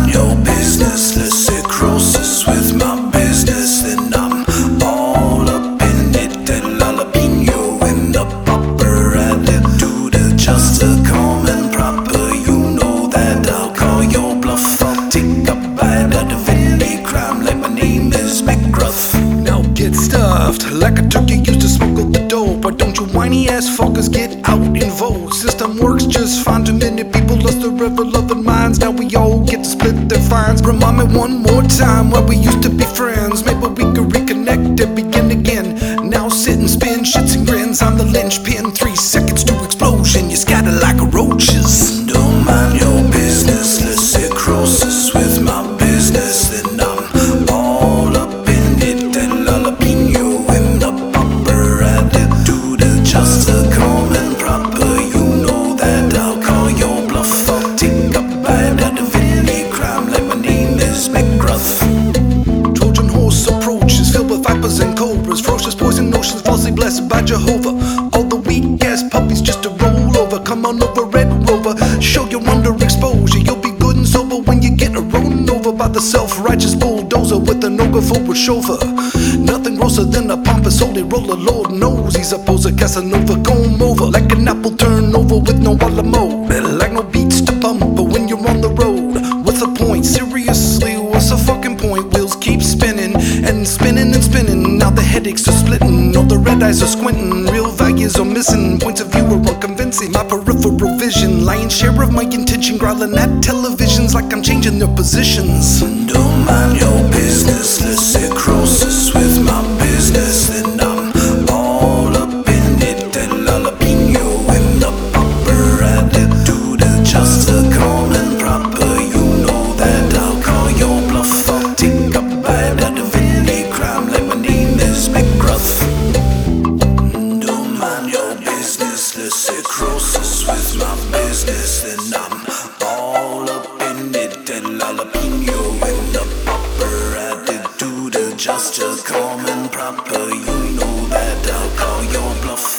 mind your business. Let's hit crosses with my business. and I'm all up in it. Then jalapeno and the popper. Added to the just a common and proper. You know that I'll call your bluff. I'll take a bite out of any crime. Like my name is McGruff. Now get stuffed like a turkey used to smoke up the dope. But don't you whiny ass fuckers get out and vote? System works just fine. Too many people lost the rebel of the. Now we all get to split their fines. Remind me one more time where we used to be friends. Maybe we could reconnect and begin again. Now sit and spin shits and grins. I'm the linchpin. Three seconds to blessed by Jehovah. All the weak ass puppies just to roll over. Come on over, Red Rover. Show your underexposure. You'll be good and sober when you get run over by the self righteous bulldozer with an ogre forward chauffeur. Nothing grosser than a pompous holy roller. Lord knows he's a poser. Casanova comb over like an apple turnover with no Alamo. And spinning and spinning. Now the headaches are splitting, all the red eyes are squinting. Real values are missing, points of view are unconvincing. My peripheral vision, lion's share of my intention, growling at televisions like I'm changing their positions. Don't mind your business, let's cirrhosis with just a common proper. You know that I'll call your bluff.